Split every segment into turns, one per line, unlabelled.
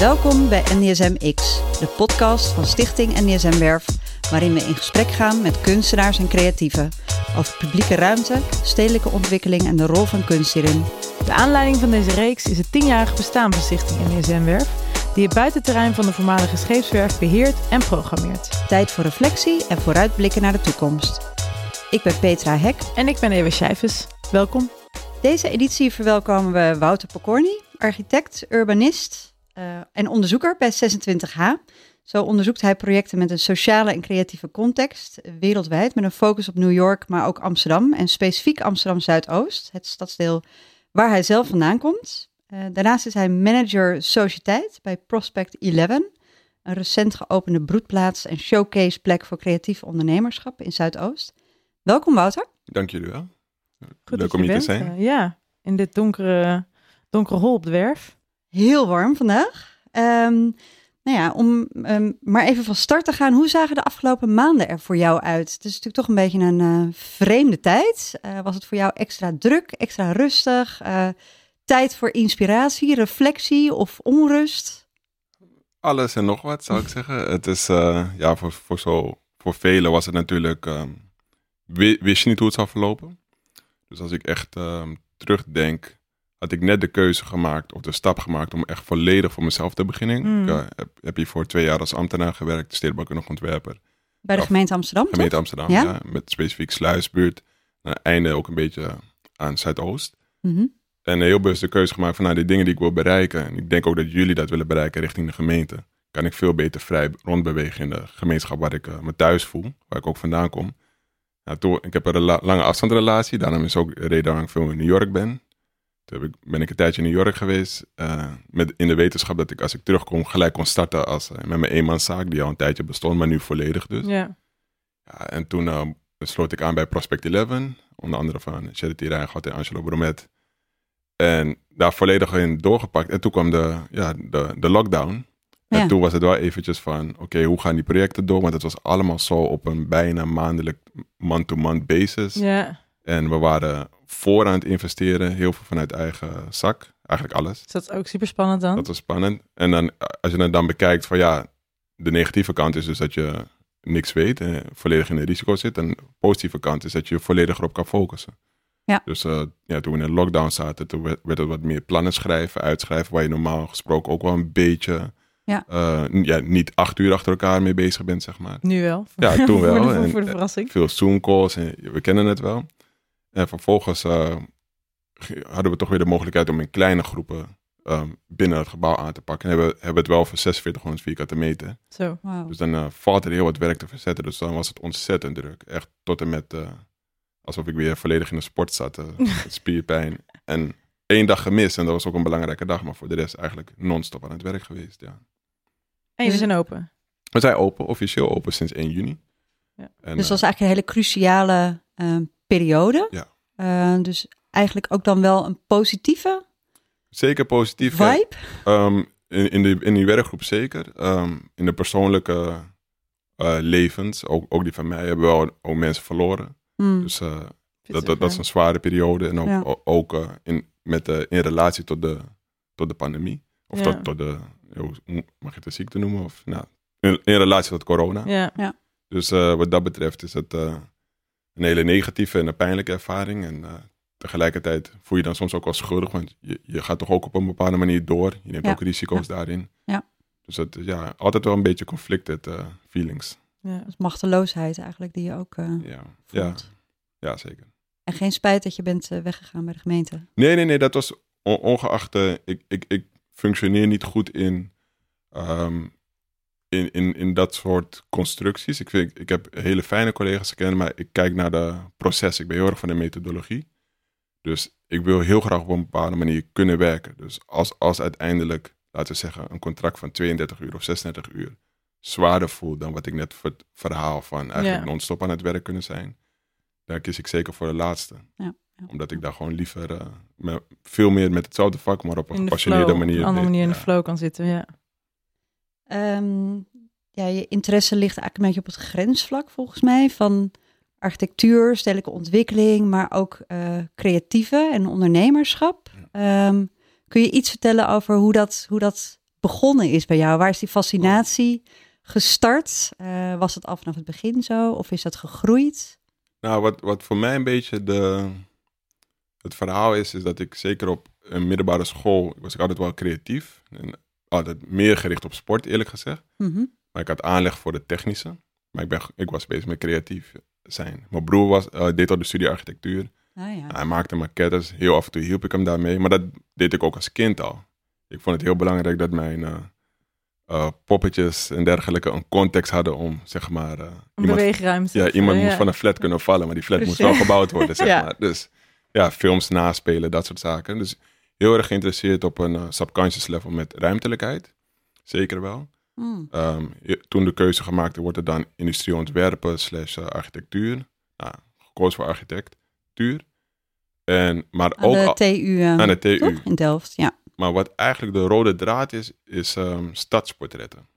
Welkom bij NDSM X, de podcast van Stichting NDSM Werf, waarin we in gesprek gaan met kunstenaars en creatieven over publieke ruimte, stedelijke ontwikkeling en de rol van kunst hierin.
De aanleiding van deze reeks is het tienjarige bestaan van Stichting NDSM Werf, die het buitenterrein van de voormalige scheepswerf beheert en programmeert.
Tijd voor reflectie en vooruitblikken naar de toekomst. Ik ben Petra Hek.
En ik ben Ewa Schijfes. Welkom.
Deze editie verwelkomen we Wouter Pokorny, architect, urbanist uh, en onderzoeker bij 26H. Zo onderzoekt hij projecten met een sociale en creatieve context wereldwijd met een focus op New York, maar ook Amsterdam en specifiek Amsterdam Zuidoost, het stadsdeel waar hij zelf vandaan komt. Uh, daarnaast is hij manager sociëteit bij Prospect 11, een recent geopende broedplaats en showcase plek voor creatief ondernemerschap in Zuidoost. Welkom Wouter.
Dank jullie wel.
Goed
Leuk om
je
hier te zijn.
Eh, ja, in dit donkere, donkere hol op de werf.
Heel warm vandaag. Ehm, nou ja, om um, maar even van start te gaan. Hoe zagen de afgelopen maanden er voor jou uit? Het is natuurlijk toch een beetje een uh, vreemde tijd. Uh, was het voor jou extra druk, extra rustig? Uh, tijd voor inspiratie, reflectie of onrust?
Alles en nog wat, zou ik zeggen. Het is, ja, voor, voor, zo, voor velen was het natuurlijk, um, wist je niet hoe het zou verlopen. Dus als ik echt terugdenk, had ik net de keuze gemaakt of de stap gemaakt om echt volledig voor mezelf te beginnen.
Mm.
Ik uh, heb, heb hier voor twee jaar als ambtenaar gewerkt, stedenbouwkundig ontwerper.
Bij de gemeente Amsterdam,
Gemeente
toch?
Amsterdam,
Ja?
ja? Met specifiek Sluisbuurt. En einde ook een beetje aan Zuidoost.
Mm -hmm.
En heel bewust de keuze gemaakt van nou, die dingen die ik wil bereiken. En ik denk ook dat jullie dat willen bereiken richting de gemeente. Kan ik veel beter vrij rondbewegen in de gemeenschap waar ik uh, me thuis voel. Waar ik ook vandaan kom. Nou, toen, ik heb een lange afstandsrelatie. Daarom is ook de reden waarom ik veel in New York ben. Toen ik, ben ik een tijdje in New York geweest. Uh, met, in de wetenschap dat ik als ik terugkom gelijk kon starten als, uh, met mijn eenmanszaak. Die al een tijdje bestond, maar nu volledig dus.
Ja.
ja en toen uh, sloot ik aan bij Prospect 11. Onder andere van Charity Rijngat en Angelo Bromet. En daar volledig in doorgepakt. En toen kwam de, ja, de, de lockdown.
Ja.
En toen was het wel eventjes van, oké, okay, hoe gaan die projecten door? Want het was allemaal zo op een bijna maandelijk man-to-man basis.
Ja.
En we waren voor aan het investeren, heel veel vanuit eigen zak. Eigenlijk alles.
Is dat ook super spannend dan?
Dat was spannend. En dan, als je het dan bekijkt van ja, de negatieve kant is dus dat je niks weet en volledig in de risico zit. En de positieve kant is dat je volledig erop kan focussen.
Ja.
Dus uh, ja, toen we in de lockdown zaten, toen werd, werd het wat meer plannen schrijven, uitschrijven, waar je normaal gesproken ook wel een beetje,
ja.
Uh, ja niet acht uur achter elkaar mee bezig bent, zeg maar.
Nu wel.
Ja, toen wel.
voor, de,
en,
voor de verrassing.
Veel Zoom calls, en we kennen het wel. En vervolgens uh, hadden we toch weer de mogelijkheid om in kleine groepen um, binnen het gebouw aan te pakken. En hebben, hebben we het wel voor 4600 vierkante meter.
Zo.
Wow.
Dus dan uh, valt er heel wat werk te verzetten. Dus dan was het ontzettend druk. Echt tot en met uh, alsof ik weer volledig in de sport zat. Uh, spierpijn. En één dag gemist. En dat was ook een belangrijke dag. Maar voor de rest eigenlijk non-stop aan het werk geweest. Ja.
En jullie zijn open?
We zijn open, officieel open sinds 1 juni.
Ja.
En,
dus dat was eigenlijk een hele cruciale uh, periode.
Ja.
Uh, dus eigenlijk ook dan wel een positieve
Zeker positief.
vibe.
Um, in, in, de, in die werkgroep zeker. Um, in de persoonlijke uh, levens, ook, ook die van mij, hebben we wel ook mensen verloren.
Mm.
Dus uh, dat, dat, dat is een zware periode. En ook,
Ja.
ook uh, in, met de, in relatie tot de, tot de pandemie. Of
Ja.
tot, tot de, hoe mag je het een ziekte noemen? Of, nou, in, in relatie tot corona.
Ja.
Dus uh, wat dat betreft is het uh, een hele negatieve en een pijnlijke ervaring. En uh, tegelijkertijd voel je dan soms ook wel schuldig, want je, je gaat toch ook op een bepaalde manier door. Je neemt
Ja.
ook risico's daarin.
Ja.
Dus het is ja, altijd wel een beetje conflicted uh, feelings.
Ja.
Dat machteloosheid eigenlijk die je ook uh,
Ja. Ja.
voelt.
ja, zeker.
En geen spijt dat je bent weggegaan bij de gemeente.
Nee, nee, nee, dat was on ongeacht. ik, ik, ik functioneer niet goed in, um, in, in, in dat soort constructies. Ik, vind, ik heb hele fijne collega's gekend, maar ik kijk naar de proces. Ik ben heel erg van de methodologie. Dus ik wil heel graag op een bepaalde manier kunnen werken. Dus als, als uiteindelijk, laten we zeggen, een contract van 32 uur of 36 uur zwaarder voelt dan wat ik net voor het verhaal van eigenlijk
Ja.
non-stop aan het werk kunnen zijn, dan kies ik zeker voor de laatste.
Ja, ja.
Omdat ik daar gewoon liever uh, me, veel meer met hetzelfde vak, maar op een gepassioneerde manier.
Op een andere manier in de flow kan zitten, ja.
Ehm, ja, je interesse ligt eigenlijk een beetje op het grensvlak volgens mij van architectuur, stedelijke ontwikkeling, maar ook uh, creatieve en ondernemerschap. Um, kun je iets vertellen over hoe dat, hoe dat begonnen is bij jou. Waar is die fascinatie gestart? Eh, was het al vanaf het begin zo? Of is dat gegroeid?
Nou, wat, wat voor mij een beetje de, het verhaal is, is dat ik zeker op een middelbare school was ik altijd wel creatief. En altijd meer gericht op sport, eerlijk gezegd.
Mhm.
Maar ik had aanleg voor de technische. Maar ik, ben, ik was bezig met creatief zijn. Mijn broer was, eh, deed al de studie architectuur.
Ah, ja.
Hij maakte maquettes. Heel af en toe hielp ik hem daarmee. Maar dat deed ik ook als kind al. Ik vond het heel belangrijk dat mijn eh, eh, poppetjes en dergelijke een context hadden om, zeg maar... eh,
Een beweegruimte.
ja, iemand moest van een flat kunnen vallen, maar die flat moest wel gebouwd worden, zeg
Ja.
maar. Dus ja, films naspelen, dat soort zaken. Dus heel erg geïnteresseerd op een eh, subconscious level met ruimtelijkheid. Zeker wel.
Mm.
Ehm, je- toen de keuze gemaakt wordt er dan industrieel ontwerpen slash eh, architectuur. Nou, gekozen voor architectuur. En, maar
Aan
ook
de TU, eh,
aan de TU.
toch? In Delft, ja.
Maar wat eigenlijk de rode draad is, is ehm, stadsportretten.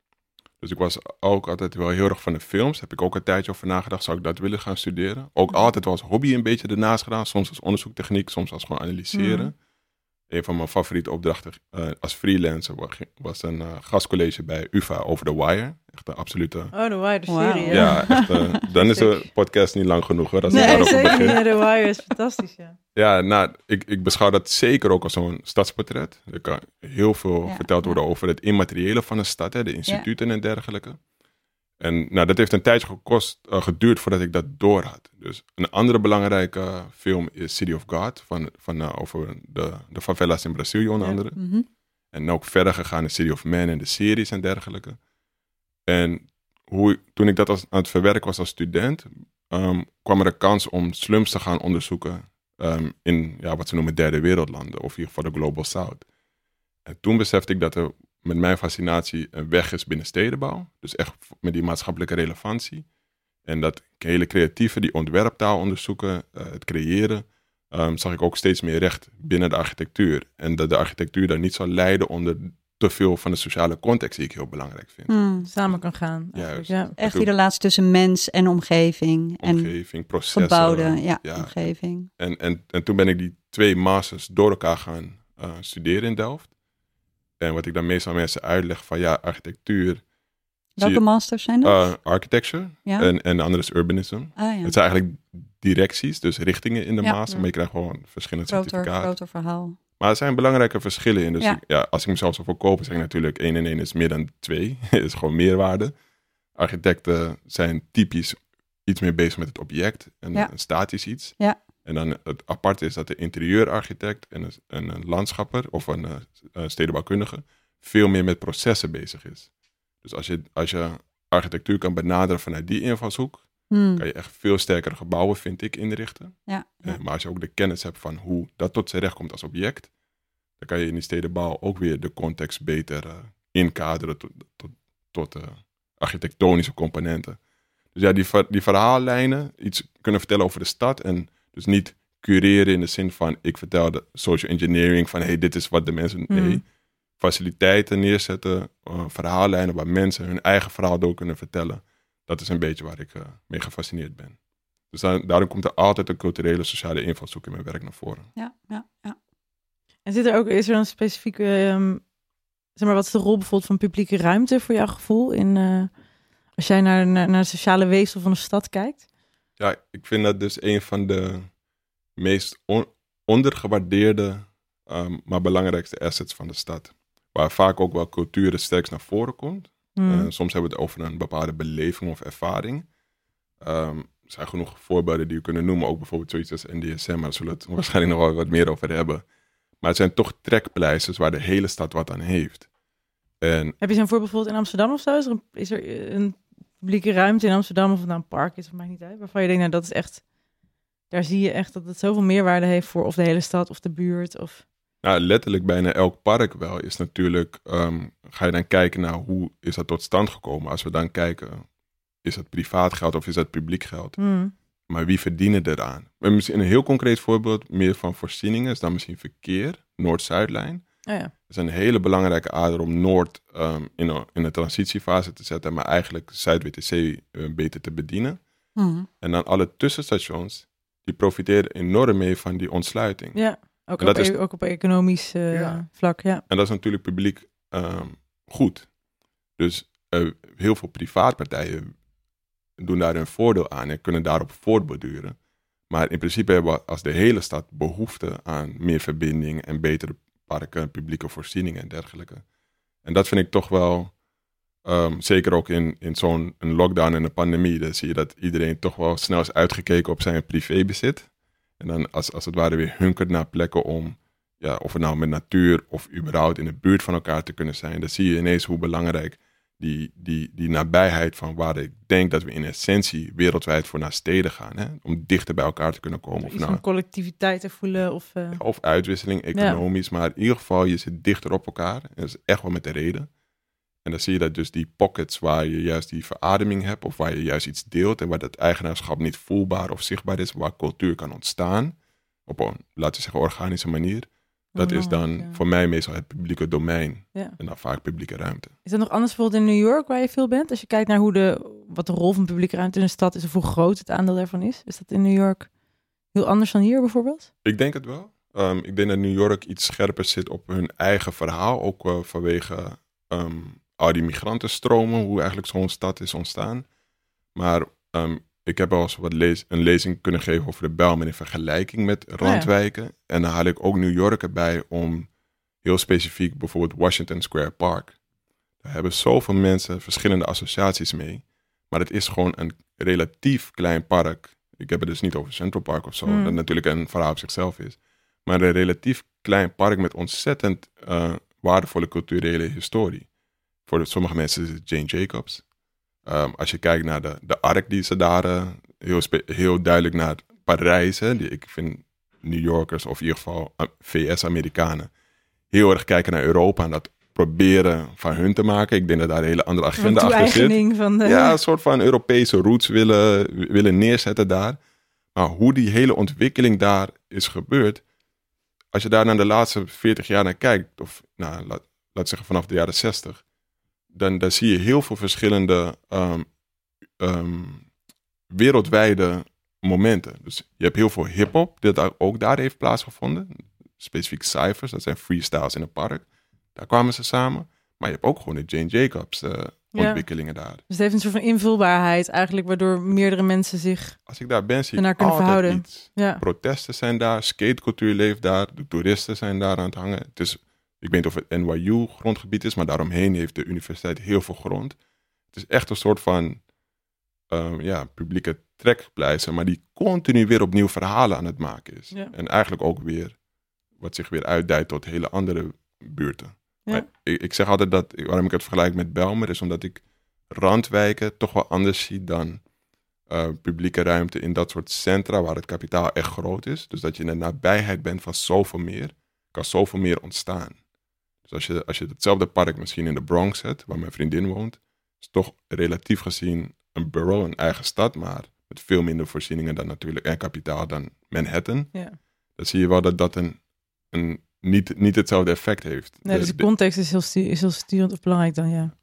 Dus ik was ook altijd wel heel erg van de films. Heb ik ook een tijdje over nagedacht, zou ik dat willen gaan studeren? Ook altijd wel als hobby een beetje ernaast gedaan. Soms als onderzoektechniek, soms als gewoon analyseren. Een van mijn favoriete opdrachten eh, als freelancer wa- was een eh, gastcollege bij UvA over The Wire. Echt een absolute...
Oh, de Wire, de serie.
Ja, echt, eh, dan is de podcast niet lang genoeg hoor. Als ik
Nee,
daarover
zeker
begin.
niet. De Wire is fantastisch, ja.
Ja, nou, ik, ik beschouw dat zeker ook als zo'n stadsportret. Er kan heel veel
Ja,
verteld
ja.
worden over het immateriële van een stad, hè, de instituten en dergelijke. En nou, dat heeft een tijdje gekost, eh, geduurd voordat ik dat door had. Dus een andere belangrijke film is City of God, van, van, eh, over de, de favelas in Brazilië onder
Ja.
andere.
Mhm.
En ook verder gegaan in City of Man en de series en dergelijke. En hoe, toen ik dat als, aan het verwerken was als student, ehm, kwam er een kans om slums te gaan onderzoeken ehm, in ja, wat ze noemen derde wereldlanden, of in ieder geval de Global South. En toen besefte ik dat er met mijn fascinatie een weg is binnen stedenbouw. Dus echt met die maatschappelijke relevantie. En dat hele creatieve, die ontwerptaal onderzoeken, eh, het creëren, ehm, zag ik ook steeds meer recht binnen de architectuur. En dat de architectuur daar niet zou lijden onder te veel van de sociale context die ik heel belangrijk vind.
Mm.
Samen kan gaan.
Juist.
Ja.
Echt die relatie tussen mens en omgeving. En
Omgeving, processen.
gebouwde ja,
ja.
omgeving.
En, en, en toen ben ik die twee masters door elkaar gaan eh, studeren in Delft. En wat ik dan meestal mensen uitleg van ja, architectuur,
Welke
je-
masters zijn dat?
eh, architecture
ja?
en, en de andere is urbanism.
ah, ja.
Het zijn eigenlijk directies, dus richtingen in de
Ja.
master, maar je krijgt gewoon verschillende
Groter,
certificaten.
groter verhaal.
Maar er zijn belangrijke verschillen in. Dus
Ja.
ik- ja, als ik mezelf zou verkopen, zeg ik natuurlijk 1 en 1 is meer dan 2. is gewoon meerwaarde. Architecten zijn typisch iets meer bezig met het object en
Ja.
een statisch iets.
Ja.
En dan het aparte is dat de interieurarchitect en een, en een landschapper of een eh, eh, stedenbouwkundige veel meer met processen bezig is. Dus als je, als je architectuur kan benaderen vanuit die invalshoek,
Hmm.
kan je echt veel sterkere gebouwen, vind ik, inrichten.
Ja, ja.
Eh, Maar als je ook de kennis hebt van hoe dat tot zijn recht komt als object, dan kan je in die stedenbouw ook weer de context beter eh, inkaderen tot, tot, tot eh, architectonische componenten. Dus ja, die, die verhaallijnen, iets kunnen vertellen over de stad en dus niet cureren in de zin van ik vertel de social engineering van hey, dit is wat de mensen...
Hmm.
Nee, faciliteiten neerzetten, eh, verhaallijnen waar mensen hun eigen verhaal door kunnen vertellen. Dat is een beetje waar ik eh, mee gefascineerd ben. Dus daar- daarom komt er altijd een culturele, sociale invalshoek in mijn werk naar voren.
ja, ja, ja.
En zit er ook, is er een specifieke, ehm, zeg maar, wat is de rol bijvoorbeeld van publieke ruimte voor jouw gevoel? In, eh, als jij naar, naar, naar de sociale weefsel van de stad kijkt?
Ja, ik vind dat dus een van de meest on- ondergewaardeerde, ehm, maar belangrijkste assets van de stad. Waar vaak ook wel cultuur het sterkst naar voren komt.
Hmm.
Eh, soms hebben we het over een bepaalde beleving of ervaring. Ehm, er zijn genoeg voorbeelden die we kunnen noemen, ook bijvoorbeeld zoiets als NDSM, maar daar zullen we het waarschijnlijk nog wel wat meer over hebben. Maar het zijn toch trekpleisters waar de hele stad wat aan heeft. En
Heb je zo'n voorbeeld bijvoorbeeld in Amsterdam of zo? Is er een, is er een publieke ruimte in Amsterdam of het nou een park is, of maakt niet uit, waarvan je denkt, nou dat is echt, daar zie je echt dat het zoveel meerwaarde heeft voor of de hele stad of de buurt of...
nou, letterlijk bijna elk park wel is natuurlijk, ehm, ga je dan kijken naar hoe is dat tot stand gekomen. Als we dan kijken, is dat privaat geld of is dat publiek geld?
Hmm.
Maar wie verdienen eraan? En misschien een heel concreet voorbeeld meer van voorzieningen is dan misschien verkeer, Noord-Zuidlijn.
Oh ja.
Is een hele belangrijke ader om Noord ehm, in, een, in een transitiefase te zetten, maar eigenlijk Zuid-WTC eh, beter te bedienen.
Mhm.
En dan alle tussenstations, die profiteren enorm mee van die ontsluiting.
Ja, ook, op,
dat is-
e- ook op economisch eh,
Ja.
vlak, ja.
En dat is natuurlijk publiek, ehm, goed. Dus eh, heel veel privaatpartijen doen daar hun voordeel aan en kunnen daarop voortborduren. Maar in principe hebben we als de hele stad behoefte aan meer verbinding en betere publieke voorzieningen en dergelijke. En dat vind ik toch wel, ehm, zeker ook in, in zo'n lockdown en een pandemie, dan zie je dat iedereen toch wel snel is uitgekeken op zijn privébezit. En dan als, als het ware weer hunkert naar plekken om, ja, of het nou met natuur of überhaupt in de buurt van elkaar te kunnen zijn. Dan zie je ineens hoe belangrijk die, die, die nabijheid van waar ik denk dat we in essentie wereldwijd voor naar steden gaan. Hè? Om dichter bij elkaar te kunnen komen. Of, nou,
collectiviteit te voelen. Of, eh,
of uitwisseling, economisch. Maar in ieder geval, je zit dichter op elkaar. En dat is echt wel met de reden. En dan zie je dat dus die pockets waar je juist die verademing hebt. Of waar je juist iets deelt. En waar dat eigenaarschap niet voelbaar of zichtbaar is. Waar cultuur kan ontstaan. Op een, laten we zeggen, organische manier. Dat is dan
belangrijk, ja.
voor mij meestal het publieke domein.
Ja.
En dan vaak publieke ruimte.
Is dat nog anders bijvoorbeeld in New York waar je veel bent? Als je kijkt naar hoe de, wat de rol van publieke ruimte in een stad is of hoe groot het aandeel daarvan is. Is dat in New York heel anders dan hier bijvoorbeeld?
Ik denk het wel. Ehm, ik denk dat New York iets scherper zit op hun eigen verhaal. Ook eh, vanwege ehm, al die migrantenstromen, hoe eigenlijk zo'n stad is ontstaan. Maar ehm, ik heb wel eens wat lees, een lezing kunnen geven over de Belmen in vergelijking met randwijken. En dan haal ik ook New York erbij om heel specifiek bijvoorbeeld Washington Square Park. Daar hebben zoveel mensen verschillende associaties mee. Maar het is gewoon een relatief klein park. Ik heb het dus niet over Central Park of zo,
Hmm.
dat natuurlijk een verhaal op zichzelf is. Maar een relatief klein park met ontzettend eh, waardevolle culturele historie. Voor sommige mensen is het Jane Jacobs. Ehm, als je kijkt naar de, de ark die ze daar eh, heel, heel duidelijk naar Parijs. Hè, die, ik vind New Yorkers, of in ieder geval eh, VS-Amerikanen, heel erg kijken naar Europa en dat proberen van hun te maken. Ik denk dat daar een hele andere agenda achter zit.
toe-eigening van de...
Ja, een soort van Europese roots willen, willen neerzetten daar. Maar hoe die hele ontwikkeling daar is gebeurd, als je daar naar de laatste 40 jaar naar kijkt, of nou, laat, laat zeggen vanaf de jaren 60, dan, dan zie je heel veel verschillende ehm, ehm, wereldwijde momenten. Dus je hebt heel veel hip-hop, dat daar- ook daar heeft plaatsgevonden. Specifiek cijfers, dat zijn freestyles in een park. Daar kwamen ze samen. Maar je hebt ook gewoon de Jane Jacobs eh,
Ja.
ontwikkelingen daar.
Dus het heeft een soort van invulbaarheid eigenlijk, waardoor meerdere mensen zich...
Als ik daar ben, zie ik
kunnen verhouden.
iets.
Ja,
Protesten zijn daar, skatecultuur leeft daar, de toeristen zijn daar aan het hangen. Het is, ik weet niet of het NYU grondgebied is, maar daaromheen heeft de universiteit heel veel grond. Het is echt een soort van ehm, ja, publieke trekpleister, maar die continu weer opnieuw verhalen aan het maken is.
Ja.
En eigenlijk ook weer, wat zich weer uitdijt tot hele andere buurten.
Ja.
Maar ik, ik zeg altijd dat, waarom ik het vergelijk met Belmer, is omdat ik randwijken toch wel anders zie dan eh, publieke ruimte in dat soort centra waar het kapitaal echt groot is. Dus dat je in de nabijheid bent van zoveel meer, kan zoveel meer ontstaan. Als je, als je hetzelfde park misschien in de Bronx zet, waar mijn vriendin woont, is toch relatief gezien een borough, een eigen stad, maar met veel minder voorzieningen dan natuurlijk en kapitaal dan Manhattan.
ja.
Dan zie je wel dat dat een, een niet, niet hetzelfde effect heeft.
Nee, dus de context is heel, stu- is heel sturend of belangrijk dan, ja.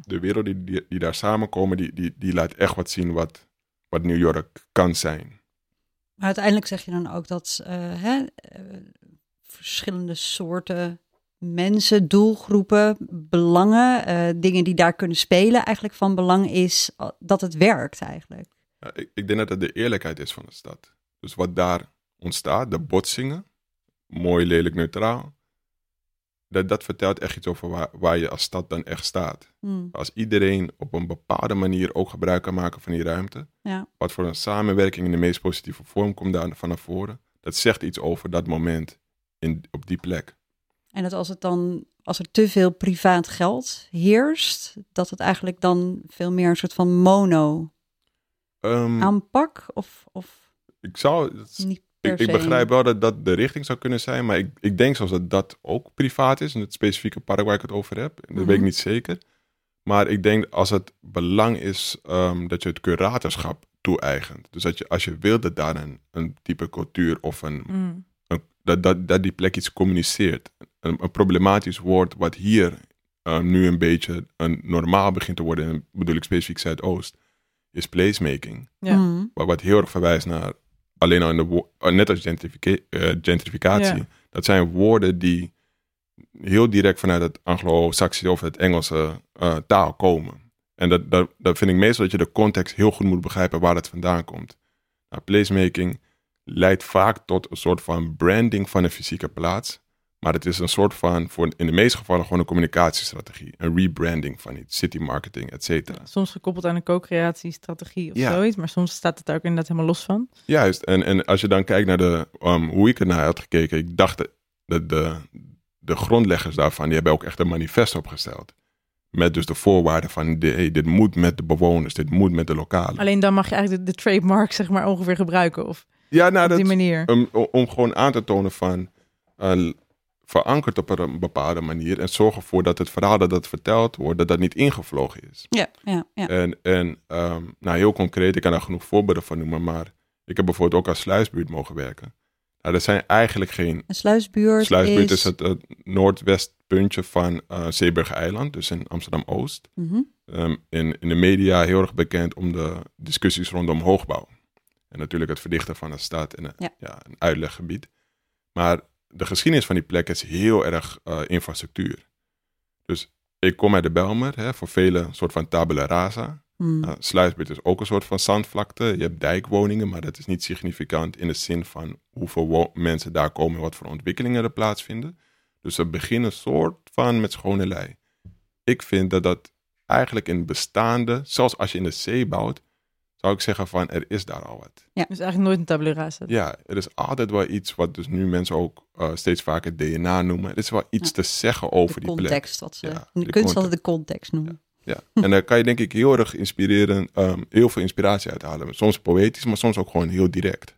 de wereld die, die, die daar samenkomen, die, die, die laat echt wat zien wat, wat New York kan zijn.
Maar uiteindelijk zeg je dan ook dat eh, hè, eh, verschillende soorten mensen, doelgroepen, belangen, eh, dingen die daar kunnen spelen, eigenlijk van belang is eh, dat het werkt eigenlijk.
Ja, ik, ik denk dat het de eerlijkheid is van de stad. Dus wat daar ontstaat, de botsingen, mooi, lelijk, neutraal, dat, dat vertelt echt iets over waar, waar je als stad dan echt staat.
Hmm,
Als iedereen op een bepaalde manier ook gebruik kan maken van die ruimte,
ja.
wat voor een samenwerking in de meest positieve vorm komt daar van naar voren, dat zegt iets over dat moment in, op die plek.
En dat als het dan, als er te veel privaat geld heerst, dat het eigenlijk dan veel meer een soort van mono
Ehm,
aanpak of, of
ik zou, dat
niet per
Ik, ik begrijp wel dat dat de richting zou kunnen zijn, maar ik, ik denk zelfs dat dat ook privaat is, in het specifieke park waar ik het over heb. Dat weet ik
Mhm.
niet zeker. Maar ik denk als het belang is ehm, dat je het curatorschap toe-eigent. Dus dat je, als je wilt dat daar een, een type cultuur of een,
Mm.
Dat, dat, dat die plek iets communiceert. Een, een problematisch woord wat hier ehm, nu een beetje een normaal begint te worden, en bedoel ik specifiek Zuidoost, is placemaking.
Ja.
Hmm,
Wat, wat heel erg verwijst naar alleen al in de wo- eh, net als gentrifica- eh, gentrificatie.
Ja.
Dat zijn woorden die heel direct vanuit het Anglo-Saxische of het Engelse eh, taal komen. En dat, dat, dat vind ik meestal dat je de context heel goed moet begrijpen waar het vandaan komt. Nou, placemaking leidt vaak tot een soort van branding van een fysieke plaats. Maar het is een soort van, voor in de meeste gevallen, gewoon een communicatiestrategie. Een rebranding van iets, city marketing, et cetera.
Soms gekoppeld aan een co-creatiestrategie of
Ja.
zoiets, maar soms staat het daar ook inderdaad helemaal los van.
Juist, en, en als je dan kijkt naar de, um, hoe ik ernaar had gekeken, ik dacht dat de, de, de grondleggers daarvan, die hebben ook echt een manifest opgesteld. Met dus de voorwaarden van, de, hey, dit moet met de bewoners, dit moet met de lokalen.
Alleen dan mag je eigenlijk de, de trademark zeg maar ongeveer gebruiken of
ja, nou,
op
dat,
die manier.
om, om gewoon aan te tonen van, eh, verankerd op een bepaalde manier en zorg ervoor dat het verhaal dat dat verteld wordt, dat dat niet ingevlogen is.
Ja, ja, ja.
En, en ehm, nou, heel concreet, ik kan daar genoeg voorbeelden van noemen, maar ik heb bijvoorbeeld ook als sluisbuurt mogen werken. Nou, er zijn eigenlijk geen
Een sluisbuurt,
Sluisbuurt
is...
is het, het noordwestpuntje van eh Zeeburger Eiland, dus in Amsterdam-Oost.
Mhm.
Ehm, in, in de media heel erg bekend om de discussies rondom hoogbouw. En natuurlijk het verdichten van een stad en een,
Ja.
ja. een uitleggebied. Maar de geschiedenis van die plek is heel erg eh, infrastructuur. Dus ik kom uit de Belmer, hè, voor velen een soort van tabula rasa.
Mm.
Nou, Sluisbuurt is ook een soort van zandvlakte. Je hebt dijkwoningen, maar dat is niet significant in de zin van hoeveel mensen daar komen en wat voor ontwikkelingen er plaatsvinden. Dus we beginnen soort van met schone lei. Ik vind dat dat eigenlijk in bestaande, zelfs als je in de zee bouwt, zou ik zeggen van er is daar al wat.
Dus eigenlijk nooit een tabula rasa.
Ja, er is altijd wel iets wat dus nu mensen ook eh, steeds vaker DNA noemen. Er is wel iets
Ja.
te zeggen over
de
die plek.
context, wat ze
Ja,
de
de
kunst
context.
altijd de context noemen.
Ja, en daar kan je denk ik heel erg inspireren, ehm, heel veel inspiratie uithalen. Soms poëtisch, maar soms ook gewoon heel direct.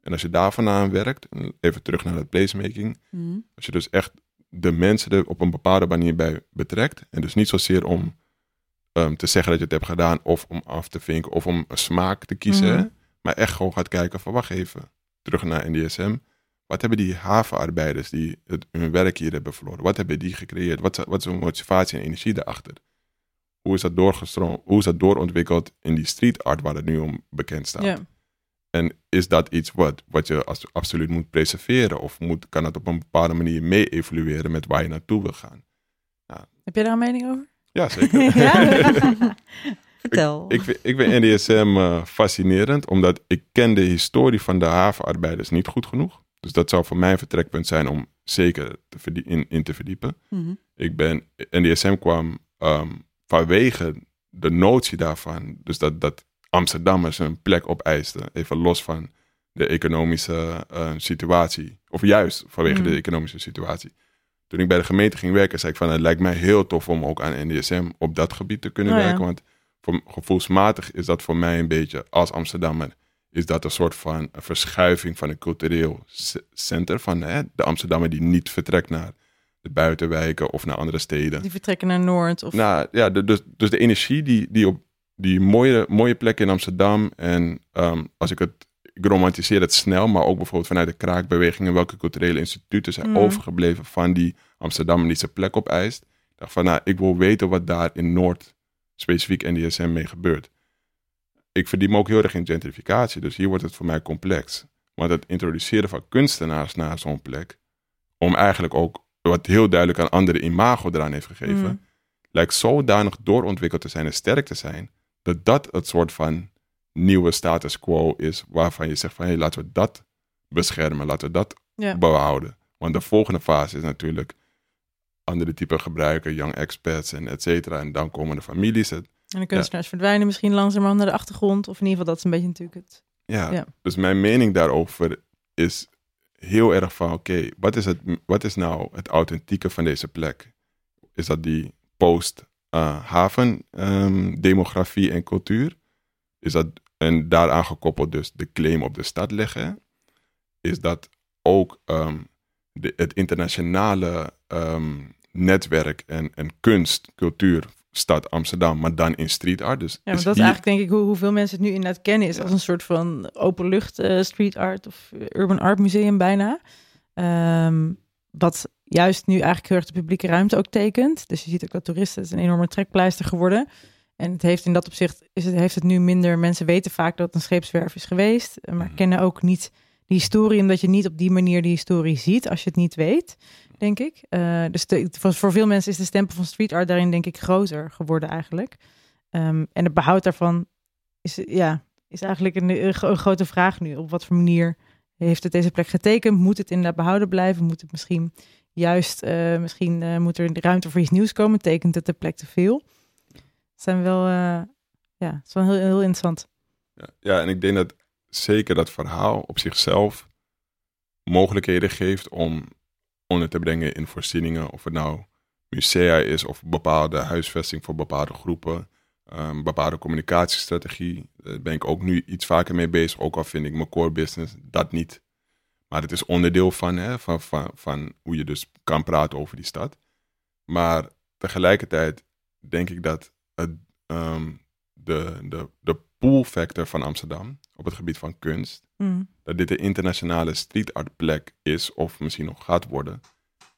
En als je daar vandaan werkt, en even terug naar het placemaking,
Mhm.
als je dus echt de mensen er op een bepaalde manier bij betrekt, en dus niet zozeer om ehm, te zeggen dat je het hebt gedaan, of om af te vinken, of om een smaak te kiezen,
Mhm.
maar echt gewoon gaat kijken van, wacht even, terug naar NDSM. Wat hebben die havenarbeiders die het, hun werk hier hebben verloren, wat hebben die gecreëerd? Wat, wat is hun motivatie en energie daarachter? Hoe is dat doorgestroomd? Hoe is dat doorontwikkeld in die street art waar het nu om bekend staat? En is dat iets wat, wat je als, absoluut moet preserveren? Of moet, kan het op een bepaalde manier mee evolueren met waar je naartoe wil gaan?
Heb jij daar een mening over?
Ja, zeker.
Ja?
Vertel.
ik, vind, ik vind NDSM eh, fascinerend, omdat ik ken de historie van de havenarbeiders niet goed genoeg. Dus dat zou voor mij een vertrekpunt zijn om zeker te in, in te verdiepen.
Mhm.
Ik ben, NDSM kwam ehm, vanwege de notie daarvan, dus dat, dat Amsterdammers een plek opeisten, even los van de economische eh, situatie, of juist vanwege
Mhm.
de economische situatie. Toen ik bij de gemeente ging werken, zei ik van het lijkt mij heel tof om ook aan NDSM op dat gebied te kunnen
Oh ja.
werken, want voor, gevoelsmatig is dat voor mij een beetje als Amsterdammer, is dat een soort van een verschuiving van een cultureel center van hè, de Amsterdammer die niet vertrekt naar de buitenwijken of naar andere steden.
Die vertrekken naar Noord of...
Nou ja, de, dus, dus de energie die, die op die mooie, mooie plekken in Amsterdam en ehm, als ik het, ik romantiseer het snel, maar ook bijvoorbeeld vanuit de kraakbeweging en welke culturele instituten zijn
Mm.
overgebleven van die Amsterdam die zijn plek opeist. Ik dacht van, nou, ik wil weten wat daar in Noord, specifiek NDSM, mee gebeurt. Ik verdien me ook heel erg in gentrificatie, dus hier wordt het voor mij complex. Want het introduceren van kunstenaars naar zo'n plek, om eigenlijk ook wat heel duidelijk aan andere imago eraan heeft gegeven,
Mm.
lijkt zodanig doorontwikkeld te zijn en sterk te zijn, dat dat het soort van nieuwe status quo is, waarvan je zegt van, hé, laten we dat beschermen, laten we dat
Ja.
behouden. Want de volgende fase is natuurlijk andere type gebruiken, young expats en et cetera. En dan komen de families. Het,
En de kunstenaars verdwijnen misschien langzamerhand naar de achtergrond. Of in ieder geval, dat is een beetje natuurlijk het...
ja.
Ja.
Dus mijn mening daarover is heel erg van, oké, wat is het, wat is nou het authentieke van deze plek? Is dat die post-haven ehm, demografie en cultuur? Is dat, en daaraan gekoppeld dus de claim op de stad leggen? Is dat ook ehm, de, het internationale ehm, netwerk en, en kunst, cultuur, stad Amsterdam, maar dan in street art? Dus
Ja, maar dat is eigenlijk denk ik hoe, hoeveel mensen het nu inderdaad kennen. Is
Ja.
als een soort van openlucht eh street art of urban art museum bijna. Ehm, wat juist nu eigenlijk heel erg de publieke ruimte ook tekent. Dus je ziet ook dat toeristen, het is een enorme trekpleister geworden. En het heeft in dat opzicht, is het, heeft het nu minder, mensen weten vaak dat het een scheepswerf is geweest. eh, Maar
Mhm.
kennen ook niet die historie, omdat je niet op die manier die historie ziet als je het niet weet. denk ik. Uh, dus de, voor, voor veel mensen is de stempel van street art daarin denk ik groter geworden eigenlijk. Um, en het behoud daarvan is, ja, is eigenlijk een, een, grote vraag nu. Op wat voor manier heeft het deze plek getekend? Moet het inderdaad behouden blijven? Moet het misschien juist, uh, misschien uh, moet er ruimte voor iets nieuws komen? Tekent het de plek te veel? Zijn wel, uh, ja, het wel heel, heel interessant.
Ja, ja, en ik denk dat zeker dat verhaal op zichzelf mogelijkheden geeft om onder te brengen in voorzieningen. Of het nou musea is of bepaalde huisvesting voor bepaalde groepen. Um, bepaalde communicatiestrategie. Daar ben ik ook nu iets vaker mee bezig. Ook al vind ik mijn core business dat niet. Maar het is onderdeel van, hè, van, van, van hoe je dus kan praten over die stad. Maar tegelijkertijd denk ik dat het, um, de, de, de pool factor van Amsterdam op het gebied van kunst,
mm.
dat dit de internationale street art plek is of misschien nog gaat worden,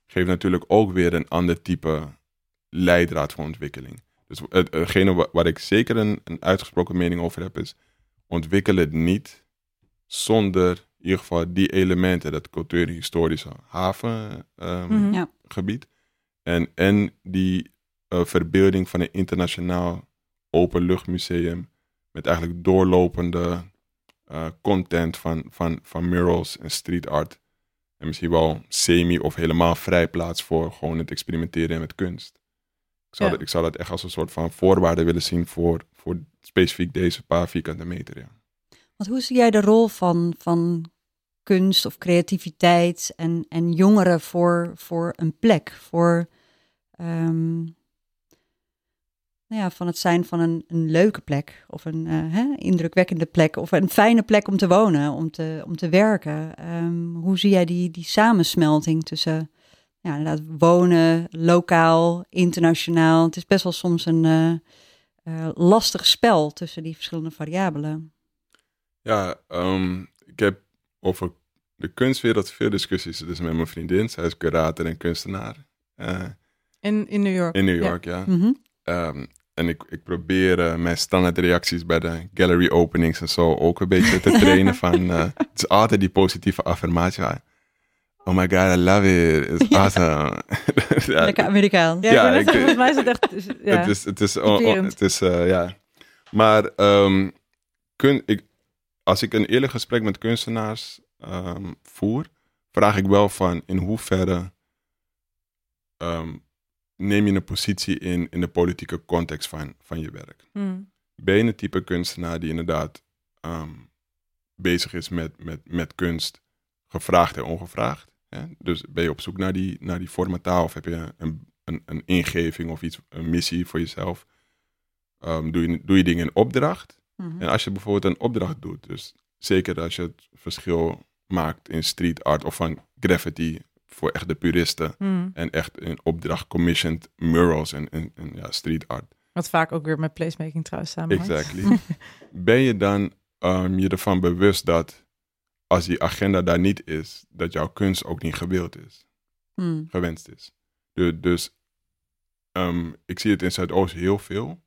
geeft natuurlijk ook weer een ander type leidraad voor ontwikkeling. Dus hetgene waar ik zeker een, een uitgesproken mening over heb is, ontwikkel het niet zonder in ieder geval die elementen, dat cultuurhistorische havengebied um,
ja.
en, en die uh, verbeelding van een internationaal openluchtmuseum met eigenlijk doorlopende uh, content van, van, van murals en street art. En misschien wel semi of helemaal vrij plaats voor gewoon het experimenteren met kunst. Ik zou,
Ja.
dat, ik zou dat echt als een soort van voorwaarde willen zien voor, voor specifiek deze paar vierkante meter. Ja.
Want hoe zie jij de rol van, van kunst of creativiteit en, en jongeren voor, voor een plek? Voor ehm, nou ja, van het zijn van een, een leuke plek of een eh, hè, indrukwekkende plek of een fijne plek om te wonen, om te, om te werken. Ehm, hoe zie jij die, die samensmelting tussen ja, inderdaad wonen, lokaal, internationaal? Het is best wel soms een eh, eh, lastig spel tussen die verschillende variabelen.
Ja, ehm, ik heb over de kunstwereld veel discussies dus met mijn vriendin. Zij is curator en kunstenaar eh,
In, in New York.
in New York, ja.
Mhm.
Ehm, en ik, ik probeer eh, mijn standaard reacties bij de gallery openings en zo ook een beetje te trainen van... eh, het is altijd die positieve affirmatie. Oh my god, I love it. It's
Ja.
awesome. Ja,
Lekker Amerikaan.
Ja,
Ja,
ik volgens mij is het echt... Ja.
Het is, het is, oh, oh, het is eh, ja. Maar ehm, kun, ik, als ik een eerlijk gesprek met kunstenaars ehm, voer, vraag ik wel van in hoeverre ehm, neem je een positie in in de politieke context van, van je werk.
Hmm.
Ben je een type kunstenaar die inderdaad ehm, bezig is met, met, met kunst, gevraagd en ongevraagd? Hè? Dus ben je op zoek naar die, naar die formataal of heb je een, een, een ingeving of iets, een missie voor jezelf? Ehm, doe, je, doe je dingen in opdracht?
Mhm.
En als je bijvoorbeeld een opdracht doet, dus zeker als je het verschil maakt in street art of van graffiti voor echt de puristen
Hmm.
en echt in opdracht commissioned murals en, en, en ja, street art.
Wat vaak ook weer met placemaking trouwens samenhangt.
Exactly. ben je dan ehm, je ervan bewust dat als die agenda daar niet is, dat jouw kunst ook niet gewild is,
Hmm.
gewenst is? Du- dus ehm, ik zie het in Zuidoost heel veel,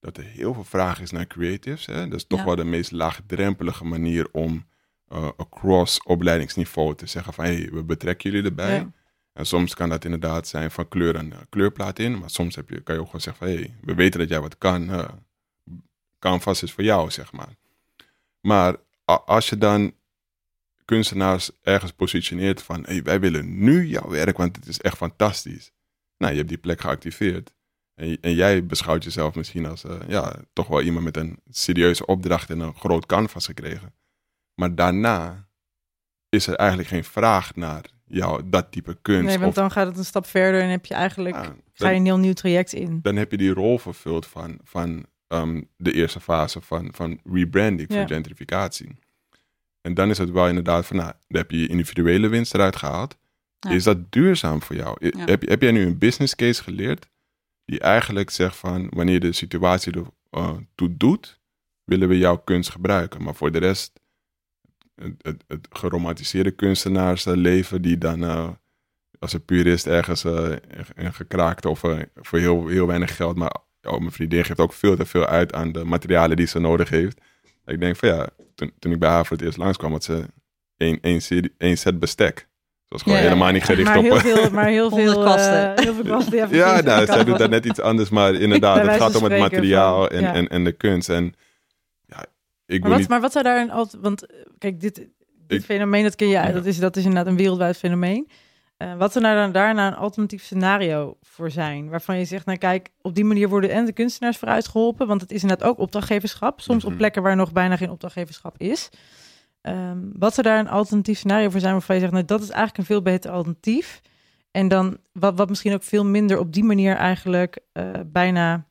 dat er heel veel vraag is naar creatives. Hè? Dat is toch
Ja.
wel de meest laagdrempelige manier om eh, across opleidingsniveau te zeggen van hé, hey, we betrekken jullie erbij.
Ja.
En soms kan dat inderdaad zijn van kleur en eh, kleurplaat in. Maar soms heb je, kan je ook gewoon zeggen van... hé, hey, we weten dat jij wat kan. eh, canvas is voor jou, zeg maar. Maar als je dan kunstenaars ergens positioneert van... hé, hey, wij willen nu jouw werk, want het is echt fantastisch. Nou, je hebt die plek geactiveerd. En, en jij beschouwt jezelf misschien als... ja, toch wel iemand met een serieuze opdracht en een groot canvas gekregen. Maar daarna is er eigenlijk geen vraag naar jou, dat type kunst.
Nee, want
of-
dan gaat het een stap verder en heb je eigenlijk...
ja,
ga je een heel nieuw traject in.
dan heb je die rol vervuld van, van ehm, de eerste fase van, van rebranding,
Ja.
van gentrificatie. En dan is het wel inderdaad van, nou, dan heb je je individuele winst eruit gehaald.
Ja.
Is dat duurzaam voor jou?
Ja.
Heb, heb jij nu een business case geleerd die eigenlijk zegt van, wanneer de situatie er eh, doet, willen we jouw kunst gebruiken. Maar voor de rest, het, het, het geromantiseerde kunstenaarsleven die dan eh, als een purist ergens eh, een gekraakt of eh, voor heel, heel weinig geld. Maar oh, mijn vriendin geeft ook veel te veel uit aan de materialen die ze nodig heeft. Ik denk van ja, toen, toen ik bij haar voor het eerst langskwam, had ze één, één, serie, één set bestek. was gewoon
Ja,
helemaal niet
ja.
gericht
maar
op...
Heel veel, maar heel veel,
kwasten.
eh, heel veel kwasten. Ja,
nou, zij doet daar net iets anders, maar inderdaad, het gaat om het materiaal
van-
en,
ja.
en, en de kunst. En ik
Maar wat,
niet...
maar wat zou daar een altijd... Want eh, kijk, dit, dit
Ik-
fenomeen, dat ken je,
Ja.
dat, is, dat is inderdaad een wereldwijd fenomeen. Eh, wat zou nou dan daarna een alternatief scenario voor zijn? Waarvan je zegt, nou kijk, op die manier worden en de kunstenaars vooruit geholpen. Want het is inderdaad ook opdrachtgeverschap. Soms op
Mhm.
plekken waar nog bijna geen opdrachtgeverschap is. Ehm, wat zou daar een alternatief scenario voor zijn waarvan je zegt, nou dat is eigenlijk een veel beter alternatief. En dan wat, wat misschien ook veel minder op die manier eigenlijk eh, bijna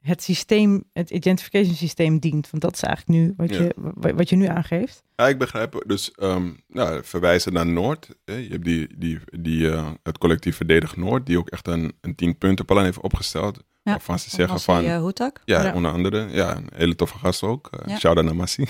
het systeem, het identification systeem dient. Want dat is eigenlijk nu wat,
Ja.
je, wa- wat je nu aangeeft.
Ja, ik begrijp. Dus um, nou, verwijzen naar Noord. Hè. Je hebt die, die, die, eh, het collectief Verdedig Noord, die ook echt een, een tienpuntenplan heeft opgesteld.
Ja,
waarvan ze zeggen
Massie,
van...
eh, Hoetak.
ja,
Ja.
onder andere. Ja, een hele toffe gast ook. Uh,
Ja.
Shout-out naar Massie.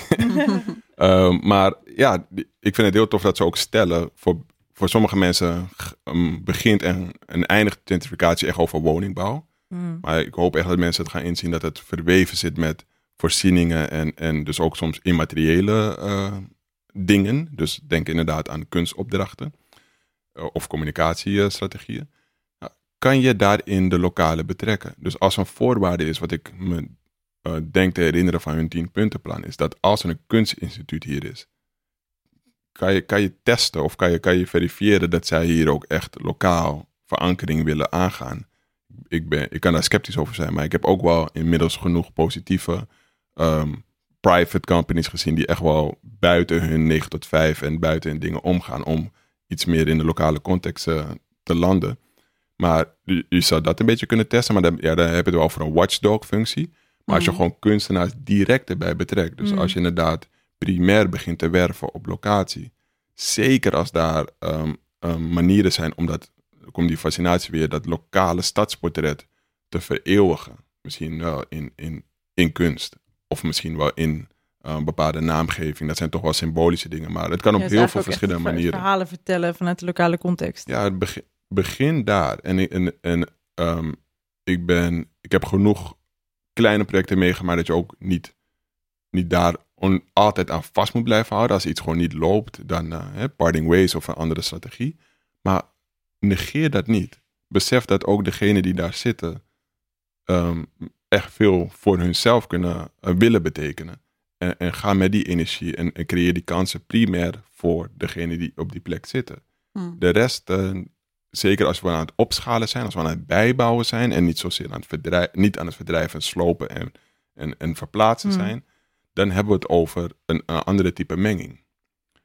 Um, maar ja, die- ik vind het heel tof dat ze ook stellen. Voor, voor sommige mensen um, begint en, en eindigt identificatie echt over woningbouw.
Mm.
Maar ik hoop echt dat mensen het gaan inzien dat het verweven zit met voorzieningen en, en dus ook soms immateriële eh, dingen. Dus denk inderdaad aan kunstopdrachten eh, of communicatiestrategieën. Kan je daarin de lokale betrekken? Dus als een voorwaarde is, wat ik me eh, denk te herinneren van hun tienpuntenplan, is dat als er een kunstinstituut hier is, kan je, kan je testen of kan je, kan je verifiëren dat zij hier ook echt lokaal verankering willen aangaan ik, ben, ik kan daar sceptisch over zijn, maar ik heb ook wel inmiddels genoeg positieve ehm, private companies gezien die echt wel buiten hun 9 tot 5 en buiten hun dingen omgaan om iets meer in de lokale context eh, te landen. Maar je, je zou dat een beetje kunnen testen, maar dan, ja, dan heb je het wel over een watchdog functie. Maar als je
Mhm.
gewoon kunstenaars direct erbij betrekt, dus
Mhm.
als je inderdaad primair begint te werven op locatie, zeker als daar ehm, ehm, manieren zijn om dat komt die fascinatie weer, dat lokale stadsportret te vereeuwigen. Misschien wel in, in, in kunst. Of misschien wel in een bepaalde naamgeving. Dat zijn toch wel symbolische dingen. Maar het kan op
Ja,
heel veel verschillende
ver-
manieren.
Verhalen vertellen vanuit de lokale context.
Ja, het begin, begin daar. En, ik- en, en ehm, ik, ben, ik heb genoeg kleine projecten meegemaakt dat je ook niet, niet daar on- altijd aan vast moet blijven houden. Als iets gewoon niet loopt, dan hè, parting ways of een andere strategie. Maar negeer dat niet. Besef dat ook degenen die daar zitten ehm, echt veel voor hunzelf kunnen eh, willen betekenen. En, en ga met die energie en, en creëer die kansen primair voor degenen die op die plek zitten.
Hmm.
De rest, eh, zeker als we aan het opschalen zijn, als we aan het bijbouwen zijn en niet zozeer aan het niet aan het verdrijven en slopen en, en, en verplaatsen
Hmm.
zijn, dan hebben we het over een, een andere type menging.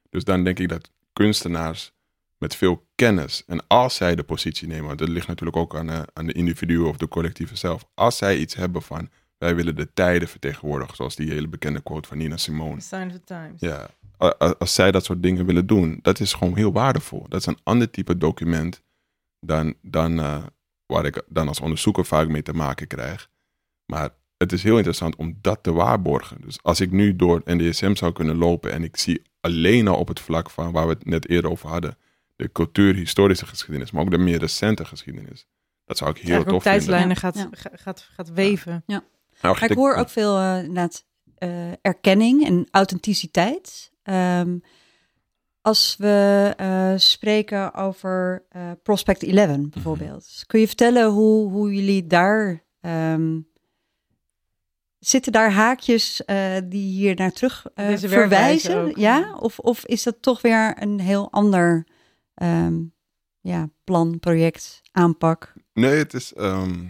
Dus dan denk ik dat kunstenaars met veel kennis, en als zij de positie nemen, want dat ligt natuurlijk ook aan de, aan de individuen of de collectieven zelf, als zij iets hebben van wij willen de tijden vertegenwoordigen, zoals die hele bekende quote van Nina Simone.
Sign of the times.
Ja, a- a- als zij dat soort dingen willen doen, dat is gewoon heel waardevol. Dat is een ander type document dan, dan eh, waar ik dan als onderzoeker vaak mee te maken krijg. Maar het is heel interessant om dat te waarborgen. Dus als ik nu door NDSM zou kunnen lopen en ik zie alleen al op het vlak van waar we het net eerder over hadden, de cultuurhistorische geschiedenis, maar ook de meer recente geschiedenis. Dat zou ik heel tof vinden.
tijdslijnen
Ja,
gaat,
ja.
ga- gaat, gaat weven.
Nou,
Maar ik hoor ook veel eh, inderdaad, eh, erkenning en authenticiteit. Ehm, als we eh, spreken over eh, Prospect 11 bijvoorbeeld. Kun je vertellen hoe, hoe jullie daar... ehm, zitten daar haakjes eh, die hier naar terug verwijzen? Ja? Of, of is dat toch weer een heel ander ehm, ja, plan, project, aanpak?
Nee, het is. ehm,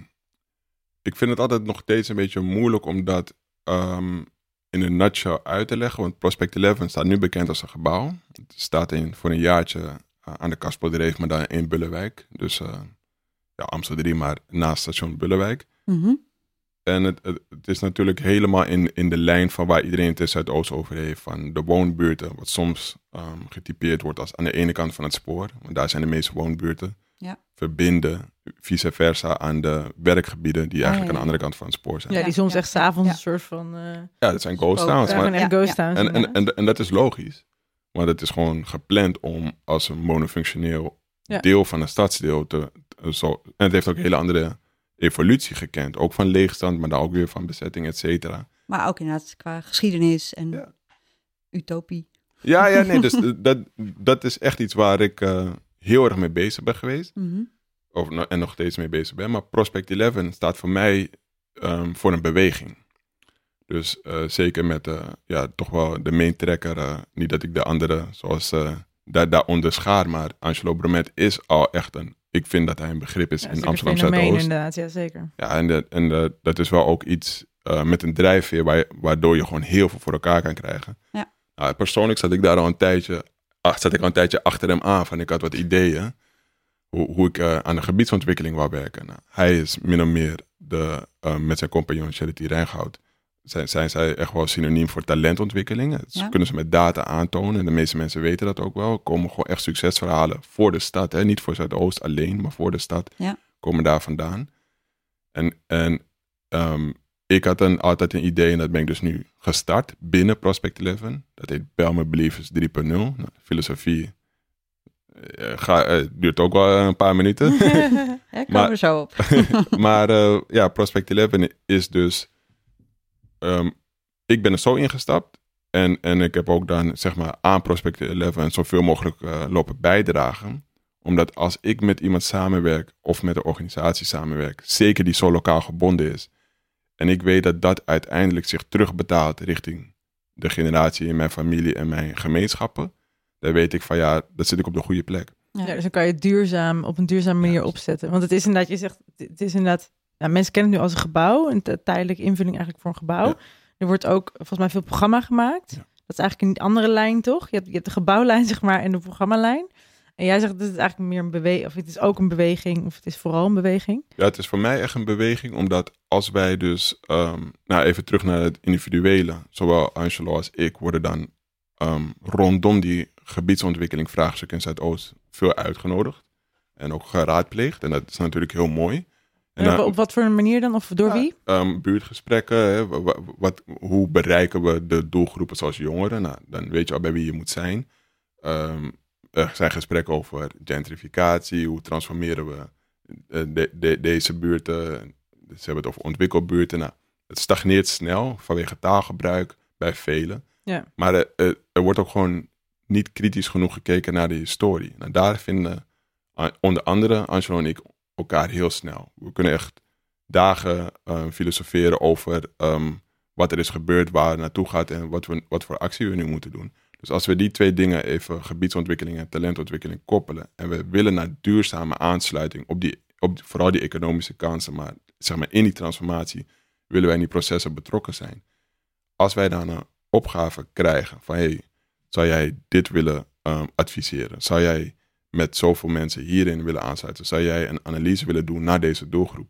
ik vind het altijd nog steeds een beetje moeilijk om dat ehm, in een nutshell uit te leggen. Want Prospect 11 staat nu bekend als een gebouw. Het staat in, voor een jaartje eh, aan de Kaspeldreef, maar dan in Bullewijk. Dus eh, ja, Amsterdam 3, maar naast station Bullewijk.
Mhm.
En het, het, het is natuurlijk helemaal in, in de lijn van waar iedereen het in Zuidoost over heeft. Van de woonbuurten, wat soms ehm, getypeerd wordt als aan de ene kant van het spoor. Want daar zijn de meeste woonbuurten.
Ja.
Verbinden, vice versa, aan de werkgebieden die
Ah,
eigenlijk
ja,
aan de
ja.
andere kant van het spoor zijn.
Ja,
Ja,
die soms
ja,
echt s'avonds
ja.
een soort van... eh
dat zijn ghost towns.
ja,
maar-
gewoon echt
Ja,
ghost
ja.
towns.
en, en, en, en dat is logisch. Maar het is gewoon gepland om als een monofunctioneel
Ja.
deel van een stadsdeel te, te- zo. En het heeft ook een hele andere evolutie gekend. Ook van leegstand, maar dan ook weer van bezetting, et cetera.
Maar ook inderdaad qua geschiedenis en
Ja.
utopie.
Ja, ja, nee, dus dat, dat is echt iets waar ik eh, heel erg mee bezig ben geweest.
Mhm.
Of, en nog steeds mee bezig ben. Maar Prospect 11 staat voor mij ehm, voor een beweging. Dus eh, zeker met eh, ja, toch wel de main tracker. eh, niet dat ik de andere, zoals eh daar, daaronder schaar. Maar Angelo Bromet is al echt een... Ik vind dat hij een begrip is
Ja,
in Amsterdam Zuidoost.
inderdaad, ja zeker.
Ja, en, de, en de, dat is wel ook iets eh, met een drijfveer waar waardoor je gewoon heel veel voor elkaar kan krijgen.
Ja.
Nou, persoonlijk zat ik daar al een tijdje, ach, zat ik al een tijdje achter hem aan. Van ik had wat ideeën hoe, hoe ik eh, aan de gebiedsontwikkeling wou werken. Nou, hij is min of meer de, eh, met zijn compagnon Charity Rijngoud. Zijn, zijn zij echt wel synoniem voor talentontwikkeling. Dat
Ja.
kunnen ze met data aantonen. En de meeste mensen weten dat ook wel. Er komen gewoon echt succesverhalen voor de stad. Hè? Niet voor Zuidoost alleen, maar voor de stad.
Ja.
Komen daar vandaan. En, en ehm, ik had een, altijd een idee, en dat ben ik dus nu gestart binnen Prospect 11. Dat heet Belmer Believers 3.0. Nou, filosofie eh, ga, eh, duurt ook wel een paar minuten.
Ja, ik kom
Maar-
er zo op.
maar eh, ja, Prospect 11 is dus... ehm, ik ben er zo ingestapt. En, en ik heb ook dan zeg maar aan Prospect 11 zoveel mogelijk eh, lopen bijdragen. Omdat als ik met iemand samenwerk of met een organisatie samenwerk, zeker die zo lokaal gebonden is. En ik weet dat dat uiteindelijk zich terugbetaalt richting de generatie in mijn familie en mijn gemeenschappen. Dan weet ik van ja, dat zit ik op de goede plek.
Ja, dus dan kan je het duurzaam op een duurzame manier opzetten. Want het is inderdaad, je zegt, het is inderdaad, ja, mensen kennen het nu als een gebouw, een tijdelijke invulling eigenlijk voor een gebouw.
Ja.
Er wordt ook volgens mij veel programma gemaakt.
Ja.
Dat is eigenlijk een andere lijn, toch? Je hebt, je hebt de gebouwlijn, zeg maar, en de programmalijn. En jij zegt, dat het eigenlijk meer een beweging, of het is ook een beweging, of het is vooral een beweging.
Ja, het is voor mij echt een beweging, omdat als wij dus, ehm, nou even terug naar het individuele, zowel Angelo als ik worden dan ehm, rondom die gebiedsontwikkeling vraagstuk in Zuidoost veel uitgenodigd en ook geraadpleegd. En dat is natuurlijk heel mooi. En
En
dan-
op, wat voor een manier dan? Of door
Ja,
wie?
ehm, buurtgesprekken, hè, wa- wa- wat, hoe bereiken we de doelgroepen zoals jongeren? Nou, dan weet je al bij wie je moet zijn. Ehm, er zijn gesprekken over gentrificatie, hoe transformeren we eh, de, de- deze buurten. Ze hebben het over ontwikkelbuurten. Nou, het stagneert snel vanwege taalgebruik bij velen.
Ja.
Maar er, er- er wordt ook gewoon niet kritisch genoeg gekeken naar de historie. Nou, daar vinden eh, onder andere Angelo en ik elkaar heel snel. We kunnen echt dagen eh, filosoferen over ehm, wat er is gebeurd, waar het naartoe gaat en wat, we, wat voor actie we nu moeten doen. Dus als we die twee dingen even, gebiedsontwikkeling en talentontwikkeling, koppelen en we willen naar duurzame aansluiting op, die, op vooral die economische kansen, maar zeg maar in die transformatie willen wij in die processen betrokken zijn. Als wij dan een opgave krijgen van hey, zou jij dit willen ehm, adviseren? Zou jij met zoveel mensen hierin willen aansluiten? Zou jij een analyse willen doen naar deze doelgroep?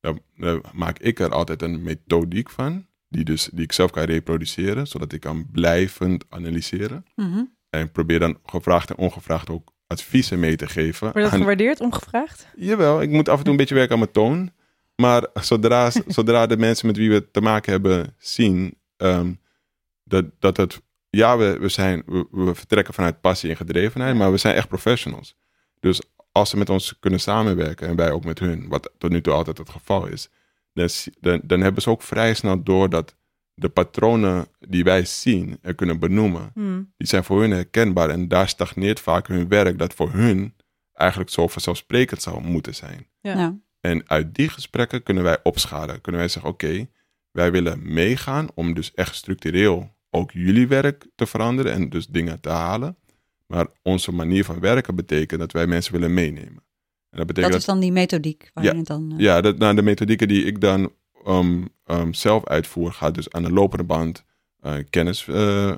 Dan, dan maak ik er altijd een methodiek van, die, dus, die ik zelf kan reproduceren, zodat ik kan blijvend analyseren.
Mhm.
En probeer dan gevraagd en ongevraagd ook adviezen mee te geven.
Wordt dat
aan-
gewaardeerd, ongevraagd?
Jawel, ik moet af en toe een beetje werken aan mijn toon. Maar zodra, zodra de mensen met wie we te maken hebben zien ehm, dat, dat het. Ja, we, we, zijn, we, we vertrekken vanuit passie en gedrevenheid, maar we zijn echt professionals. Dus als ze met ons kunnen samenwerken en wij ook met hun, wat tot nu toe altijd het geval is, dan, dan, dan hebben ze ook vrij snel door dat de patronen die wij zien en kunnen benoemen,
Hmm.
die zijn voor hun herkenbaar. En daar stagneert vaak hun werk, dat voor hun eigenlijk zo vanzelfsprekend zou moeten zijn.
Ja.
Ja.
En uit die gesprekken kunnen wij opschalen. Kunnen wij zeggen, oké, wij willen meegaan om dus echt structureel ook jullie werk te veranderen en dus dingen te halen. Maar onze manier van werken betekent dat wij mensen willen meenemen. En dat betekent
Dat is dan die methodiek waar
Ja.
het dan... eh,
ja, dat, nou, de methodieken die ik dan um, um, zelf uitvoer, gaat dus aan de lopende band uh, kennis uh,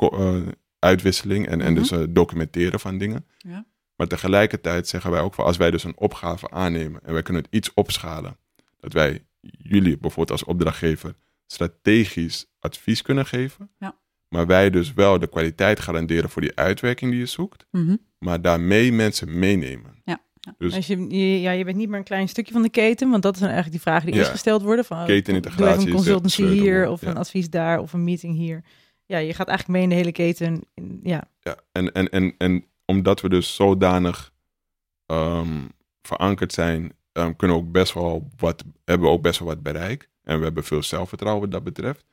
uh, uitwisseling en, en
Mhm.
dus uh, documenteren van dingen.
Ja.
Maar tegelijkertijd zeggen wij ook van als wij dus een opgave aannemen en wij kunnen het iets opschalen, dat wij jullie bijvoorbeeld als opdrachtgever strategisch advies kunnen geven.
Ja.
Maar wij dus wel de kwaliteit garanderen voor die uitwerking die je zoekt,
mhm.
maar daarmee mensen meenemen.
Ja, ja.
Dus
Als je, je- ja, je bent niet meer een klein stukje van de keten, want dat zijn eigenlijk die vragen die
Ja.
eerst gesteld worden. Van,
Ketenintegratie
Doe even
is
een consultancy hier, of
ja.
een advies daar, of een meeting hier. Ja, je gaat eigenlijk mee in de hele keten. Ja,
Ja, en, en, en, en omdat we dus zodanig ehm, verankerd zijn, ehm, kunnen we ook best wel wat, hebben we ook best wel wat bereik. En we hebben veel zelfvertrouwen wat dat betreft.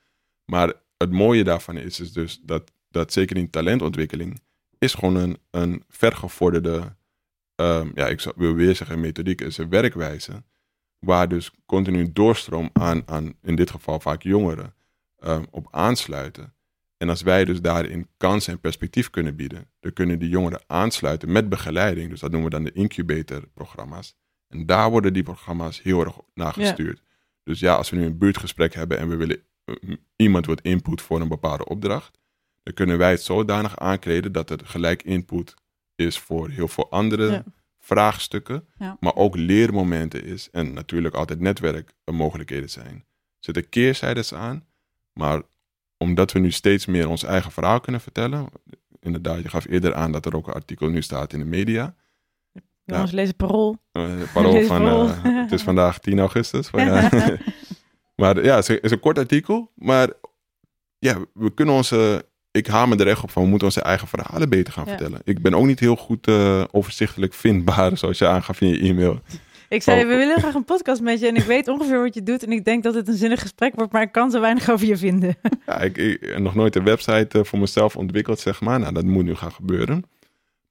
Maar het mooie daarvan is, is dus dat, dat zeker in talentontwikkeling, is gewoon een, een vergevorderde ehm, ja, ik zou- wil weer zeggen methodiek, is een werkwijze waar dus continu doorstroom aan, aan in dit geval vaak jongeren, ehm, op aansluiten. En als wij dus daarin kansen en perspectief kunnen bieden, dan kunnen die jongeren aansluiten met begeleiding. Dus dat noemen we dan de incubator-programma's. En daar worden die programma's heel erg naar
Ja.
Dus ja, als we nu een buurtgesprek hebben en we willen eh, iemand wat input voor een bepaalde opdracht, dan kunnen wij het zodanig aankleden dat er gelijk input is voor heel veel andere
Ja.
vraagstukken,
Ja.
maar ook leermomenten is en natuurlijk altijd netwerkmogelijkheden zijn. Er zitten keerzijdes aan, maar omdat we nu steeds meer ons eigen verhaal kunnen vertellen, inderdaad, je gaf eerder aan dat er ook een artikel nu staat in de media,
Jongens, lees het parool.
eh, parool
Lees
van,
parool.
eh, het is vandaag 10 augustus. Van, ja. maar ja, het is, een- kort artikel. Maar ja, we kunnen onze... Ik hamer er echt op van, we moeten onze eigen verhalen beter gaan
Ja.
vertellen. Ik ben ook niet heel goed eh, overzichtelijk vindbaar, zoals je aangaf in je e-mail.
Ik zei,
Oh.
we willen graag een podcast met je en ik weet ongeveer wat je doet en ik denk dat het een zinnig gesprek wordt, maar ik kan zo weinig over je vinden.
Ja, ik, ik heb nog nooit een website voor mezelf ontwikkeld, zeg maar. Nou, dat moet nu gaan gebeuren.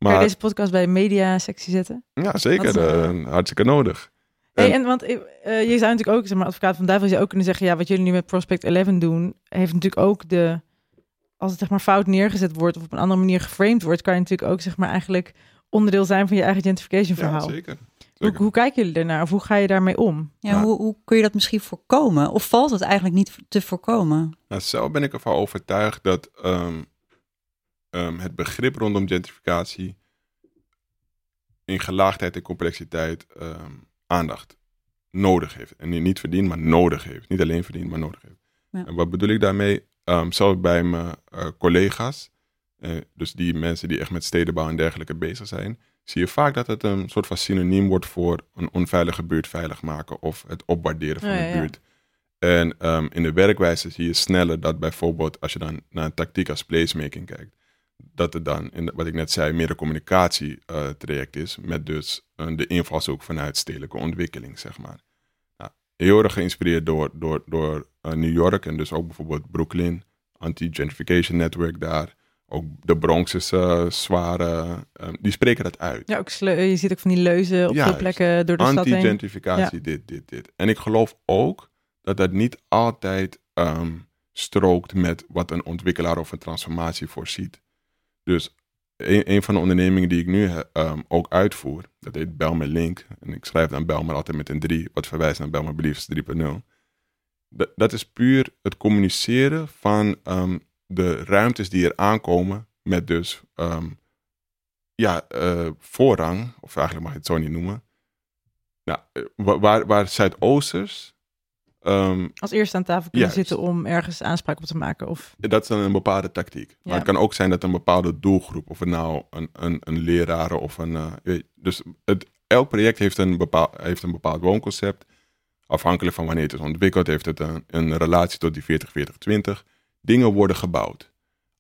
Kan je
Maar
deze podcast bij een media-sectie zetten?
ja, zeker.
Eh,
hartstikke nodig.
Hey,
En-
en want eh, eh, je zou natuurlijk ook, zeg maar, advocaat van duivel, zou je ook kunnen zeggen, ja, wat jullie nu met Prospect 11 doen, heeft natuurlijk ook de, als het zeg maar fout neergezet wordt of op een andere manier geframed wordt, kan je natuurlijk ook, zeg maar, eigenlijk onderdeel zijn van je eigen gentrification
Ja,
verhaal.
zeker.
hoe, hoe kijken jullie ernaar of hoe ga je daarmee om?
Ja,
Ja.
Hoe, hoe kun je dat misschien voorkomen? Of valt het eigenlijk niet te voorkomen?
Nou, zelf ben ik ervan overtuigd dat ehm, ehm, het begrip rondom gentrificatie in gelaagdheid en complexiteit ehm, aandacht nodig heeft. En niet verdient, maar nodig heeft. Niet alleen verdient, maar nodig heeft.
Ja.
En wat bedoel ik daarmee? Ehm zelfs bij mijn eh, collega's, eh, dus die mensen die echt met stedenbouw en dergelijke bezig zijn, zie je vaak dat het een soort van synoniem wordt voor een onveilige buurt veilig maken of het opwaarderen van
Ja,
de
ja.
buurt. En in de werkwijze zie je sneller dat bijvoorbeeld als je dan naar een tactiek als placemaking kijkt, dat er dan, in wat ik net zei, meer een communicatietraject is met dus eh, de invalshoek vanuit stedelijke ontwikkeling, zeg maar. Nou, heel erg geïnspireerd door, door, door eh, New York en dus ook bijvoorbeeld Brooklyn, anti-gentrification network daar. Ook de Bronx is eh, zware, eh, die spreken dat uit.
Ja, ook je ziet ook van die leuzen op veel plekken door de stad heen.
Anti-gentrificatie, dit, dit, dit. En ik geloof ook dat dat niet altijd ehm, strookt met wat een ontwikkelaar of een transformatie voorziet. Dus een, van de ondernemingen die ik nu ehm, ook uitvoer, dat heet Belmer Link. En ik schrijf dan Belmer altijd met een 3, wat verwijst naar Belmer Beliefs 3.0. Dat, dat is puur het communiceren van ehm, de ruimtes die er aankomen met dus ehm, ja, eh, voorrang, of eigenlijk mag je het zo niet noemen. Nou, eh, wa- waar, waar Zuidoosters, ehm,
Als eerste aan tafel kunnen
Juist.
zitten om ergens aanspraak op te maken. Of,
dat is dan een bepaalde tactiek. Maar het kan ook zijn dat een bepaalde doelgroep, of het nou een, een, een leraar of een. eh, dus het, elk project heeft een, bepaald, heeft een bepaald woonconcept. Afhankelijk van wanneer het is ontwikkeld, heeft het een, een relatie tot die 40-40-20. Dingen worden gebouwd.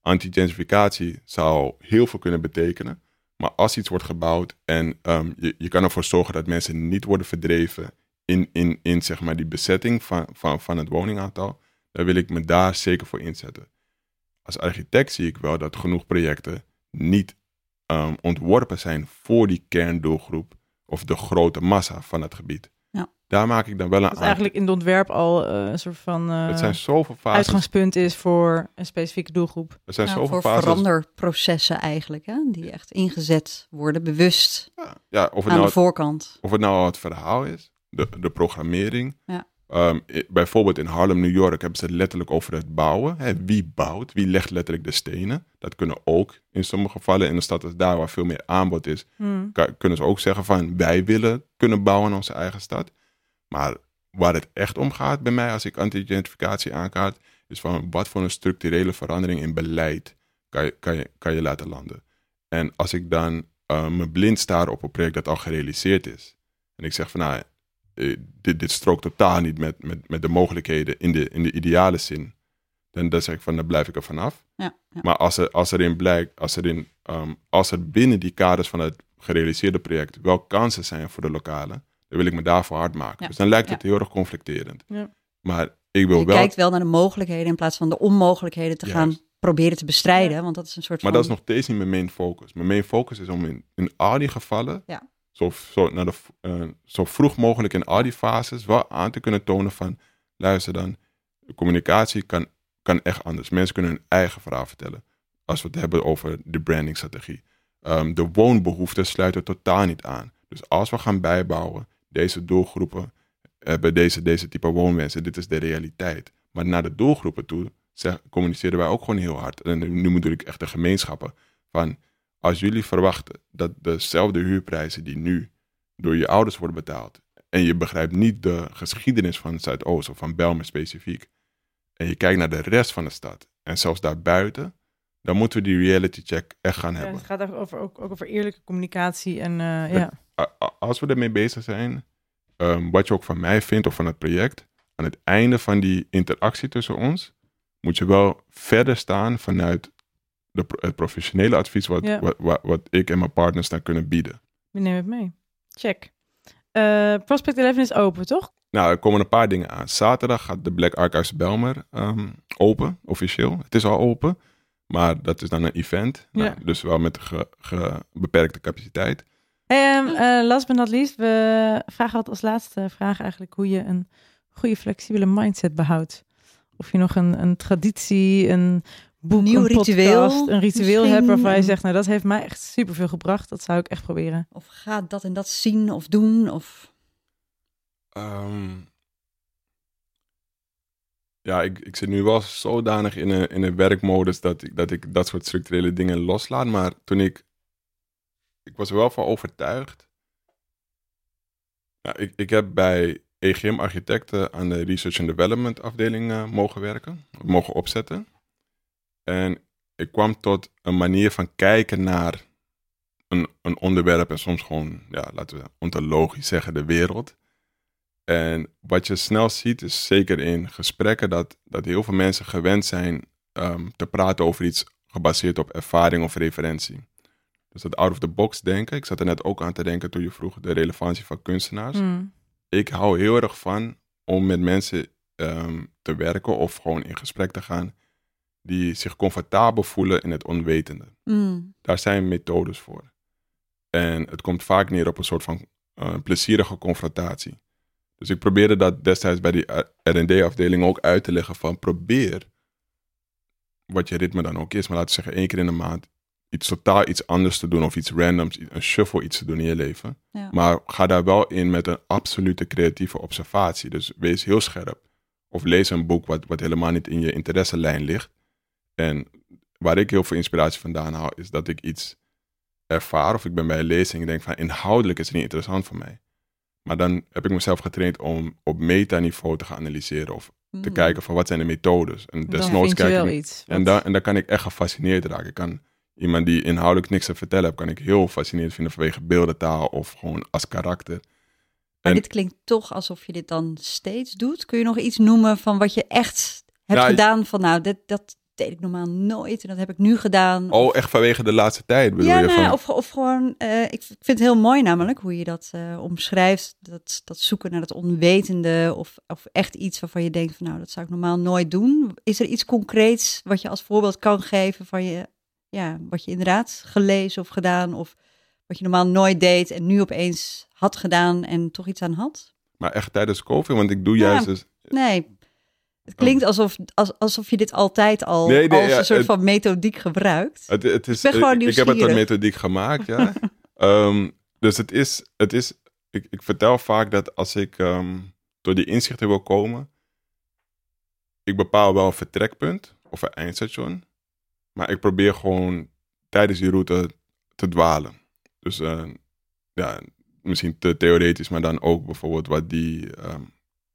Anti-gentrificatie zou heel veel kunnen betekenen. Maar als iets wordt gebouwd en ehm, je, je kan ervoor zorgen dat mensen niet worden verdreven in, in, in zeg maar die bezetting van, van, van het woningaantal, dan wil ik me daar zeker voor inzetten. Als architect zie ik wel dat genoeg projecten niet ehm, ontworpen zijn voor die kerndoelgroep of de grote massa van het gebied.
Ja.
Daar maak ik dan wel een
dat eigenlijk in het ontwerp al eh, een soort van eh,
Het zijn zoveel fases.
uitgangspunt is voor een specifieke doelgroep.
Er zijn
Nou,
zoveel
voor
fases.
veranderprocessen eigenlijk, hè? die echt ingezet worden, bewust
Ja, ja, of, het
aan
nou,
de voorkant.
of het nou al het verhaal is, de, de programmering.
Ja.
Ehm, bijvoorbeeld in Harlem, New York, hebben ze het letterlijk over het bouwen. Hè, wie bouwt? Wie legt letterlijk de stenen? Dat kunnen ook in sommige gevallen in de stad als daar waar veel meer aanbod is,
Hmm.
kunnen ze ook zeggen van wij willen kunnen bouwen in onze eigen stad. Maar waar het echt om gaat bij mij als ik anti-gentrificatie aankaart, is van wat voor een structurele verandering in beleid kan je, kan je, kan je laten landen. En als ik dan eh, me blind staar op een project dat al gerealiseerd is, en ik zeg van nou, eh, dit, dit strookt totaal niet met, met, met de mogelijkheden in de, in de ideale zin, dan, dan zeg ik van dan blijf ik er vanaf.
Ja, ja.
Maar als er, als erin blijkt, als er, in, ehm, als er binnen die kaders van het gerealiseerde project wel kansen zijn voor de lokale, dan wil ik me daarvoor hard maken.
Ja.
Dus dan lijkt
Ja.
het heel erg conflicterend.
Ja.
Maar ik wil
Je
wel.
kijkt wel naar de mogelijkheden in plaats van de onmogelijkheden te gaan proberen te bestrijden. Want dat is een soort
Maar
van...
dat is nog steeds niet mijn main focus. Mijn main focus is om in, in al die gevallen
Ja.
Zo, zo, uh, zo vroeg mogelijk in al die fases wel aan te kunnen tonen van, luister dan, communicatie kan, kan echt anders. Mensen kunnen hun eigen verhaal vertellen. Als we het hebben over de brandingstrategie. Um, de woonbehoeften sluiten totaal niet aan. Dus als we gaan bijbouwen, deze doelgroepen hebben deze, deze type woonwensen, dit is de realiteit. Maar naar de doelgroepen toe communiceren wij ook gewoon heel hard. En nu bedoel ik echt de gemeenschappen. Van als jullie verwachten dat dezelfde huurprijzen die nu door je ouders worden betaald. En je begrijpt niet de geschiedenis van Zuidoost of van Belmer specifiek. En je kijkt naar de rest van de stad. En zelfs daarbuiten. Dan moeten we die reality check echt gaan hebben.
het gaat over, ook, ook over eerlijke communicatie. En uh, ja.
Als we ermee bezig zijn. Um, wat je ook van mij vindt of van het project. Aan het einde van die interactie tussen ons. Moet je wel verder staan vanuit de, het professionele advies wat, wat, wat, ik en mijn partners dan kunnen bieden.
We nemen het mee. Check. Uh, Prospect 11 is open, toch?
Nou, er komen een paar dingen aan. Zaterdag gaat de Black Archives Belmer um, open, officieel. Het is al open, maar dat is dan een event. Nou. Dus wel met ge, ge, beperkte capaciteit.
Um, uh, last but not least, we vragen altijd als laatste vraag eigenlijk hoe je een goede flexibele mindset behoudt. Of je nog een, een traditie, een boek, Nieuw een ritueel, een ritueel hebt waarvan je zegt, nou dat heeft mij echt superveel gebracht. Dat zou ik echt proberen.
Of ga dat en dat zien of doen of...
Um, ja, ik, ik zit nu wel zodanig in een, in een werkmodus dat ik, dat ik dat soort structurele dingen loslaat. Maar toen ik, ik was er wel van overtuigd. Ja, ik, ik heb bij EGM Architecten aan de Research and Development afdeling uh, mogen werken, mogen opzetten. En ik kwam tot een manier van kijken naar een, een onderwerp en soms gewoon, ja, laten we ontologisch zeggen, de wereld. En wat je snel ziet, is zeker in gesprekken, dat, dat heel veel mensen gewend zijn um, te praten over iets gebaseerd op ervaring of referentie. Dus dat out of the box denken. Ik zat er net ook aan te denken toen je vroeg de relevantie van kunstenaars.
Mm.
Ik hou heel erg van om met mensen um, te werken of gewoon in gesprek te gaan die zich comfortabel voelen in het onwetende.
Mm.
Daar zijn methodes voor. En het komt vaak neer op een soort van uh, plezierige confrontatie. Dus ik probeerde dat destijds bij die R&D-afdeling ook uit te leggen van probeer, wat je ritme dan ook is, maar laten we zeggen één keer in de maand, iets totaal iets anders te doen of iets randoms, een shuffle iets te doen in je leven.
Ja.
Maar ga daar wel in met een absolute creatieve observatie. Dus wees heel scherp. Of lees een boek wat, wat helemaal niet in je interesselijn ligt. En waar ik heel veel inspiratie vandaan haal, is dat ik iets ervaar of ik ben bij een lezing en denk van inhoudelijk is het niet interessant voor mij. Maar dan heb ik mezelf getraind om op metaniveau te gaan analyseren of te
Mm.
kijken van wat zijn de methodes. En
Dan
desnoods
vind je
kijk
wel
ik
iets.
en, dan, en dan kan ik echt gefascineerd raken. Ik kan iemand die inhoudelijk niks te vertellen heeft, kan ik heel fascinerend vinden vanwege beeldentaal of gewoon als karakter.
Maar
En-
dit klinkt toch alsof je dit dan steeds doet. Kun je nog iets noemen van wat je echt hebt
Ja,
gedaan? Van nou, dit, dat deed ik normaal nooit en dat heb ik nu gedaan.
Oh, echt vanwege de laatste tijd bedoel
ja,
je?
nou,
Van,
of, of gewoon, eh, ik vind het heel mooi namelijk hoe je dat eh, omschrijft. Dat, dat zoeken naar het onwetende of, of echt iets waarvan je denkt van nou, dat zou ik normaal nooit doen. Is er iets concreets wat je als voorbeeld kan geven van je, ja, wat je inderdaad gelezen of gedaan of wat je normaal nooit deed en nu opeens had gedaan en toch iets aan had?
maar echt tijdens COVID, want ik doe
Ja.
juist dus...
Nee. Het klinkt alsof, als, alsof je dit altijd al
Oh. Nee, nee,
als
ja,
een soort
het-
van methodiek gebruikt.
Het, het is,
Ik ben gewoon
ik, ik heb het
nieuwsgierig.
methodiek gemaakt, ja. Ehm, dus het is, het is ik, ik vertel vaak dat als ik ehm, door die inzichten wil komen, ik bepaal wel een vertrekpunt of een eindstation, maar ik probeer gewoon tijdens die route te dwalen. Dus eh, ja, misschien te theoretisch, maar dan ook bijvoorbeeld wat die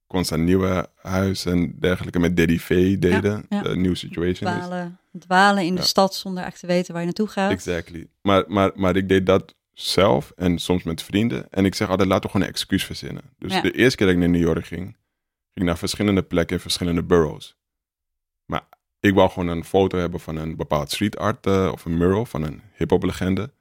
ehm Constant Nieuwe Huis en dergelijke met Daddy V deden,
ja.
de New Situation is.
Dwalen, dwalen in de stad zonder echt te weten waar je naartoe gaat.
Exactly. Maar, maar, maar ik deed dat zelf en soms met vrienden. En ik zeg altijd, laten we gewoon een excuus verzinnen. Dus de eerste keer dat ik naar New York ging, ging ik naar verschillende plekken in verschillende boroughs. Maar ik wou gewoon een foto hebben van een bepaald street art eh, of een mural van een hip-hop legende.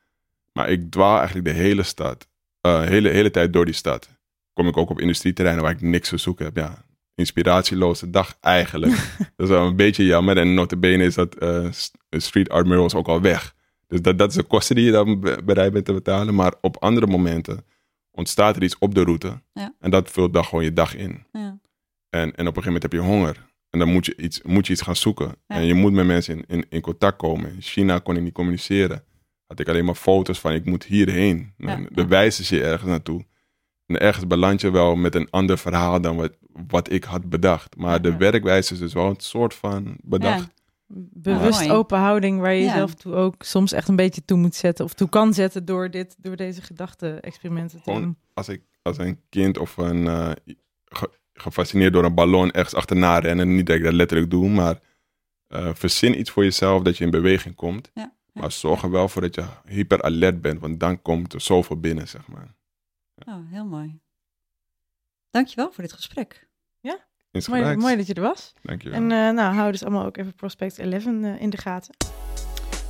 Maar ik dwaal eigenlijk de hele stad, eh hele, hele tijd door die stad. Kom ik ook op industrieterreinen waar ik niks te zoeken heb. Ja, inspiratieloze dag eigenlijk. dat is wel een beetje jammer. En notabene is dat s- street art murals ook al weg. Dus dat, dat is de kosten die je dan be- bereid bent te betalen. Maar op andere momenten ontstaat er iets op de route.
Ja.
En dat vult dan gewoon je dag in.
Ja.
En, en op een gegeven moment heb je honger. En dan moet je iets, moet je iets gaan zoeken.
Ja.
En je moet met mensen in, in, in contact komen. In China kon ik niet communiceren. Had ik alleen maar foto's van ik moet hierheen.
Ja,
Dan
ja.
dan wijzen ze je ergens naartoe. En ergens beland je wel met een ander verhaal dan wat, wat ik had bedacht. Maar
Ja,
de werkwijze is dus wel een soort van bedacht.
Bewust
Mooi.
open houding waar je
Ja.
jezelf toe ook soms echt een beetje toe moet zetten. Of toe kan zetten door, dit, door deze gedachte-experimenten te doen.
Als ik als een kind of een eh, ge- gefascineerd door een ballon ergens achterna rennen. Niet dat ik dat letterlijk doe, maar eh, verzin iets voor jezelf dat je in beweging komt.
Ja, ja.
Maar zorg er wel voor dat je hyper alert bent, want dan komt er zoveel binnen, zeg maar.
Oh, heel mooi. Dankjewel voor dit gesprek.
Insgelijks.
Mooi, mooi dat je er was.
Dankjewel.
En eh, nou, hou dus allemaal ook even Prospect 11 eh, in de gaten.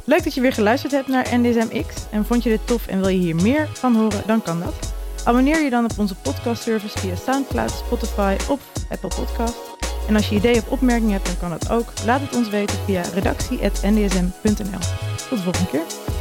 Leuk dat je weer geluisterd hebt naar NDSMX. En vond je dit tof en wil je hier meer van horen, dan kan dat. Abonneer je dan op onze podcastservice via Soundcloud, Spotify of Apple Podcast. En als je ideeën of opmerkingen hebt, dan kan dat ook. Laat het ons weten via redactie.ndsm.nl. Tot de volgende keer.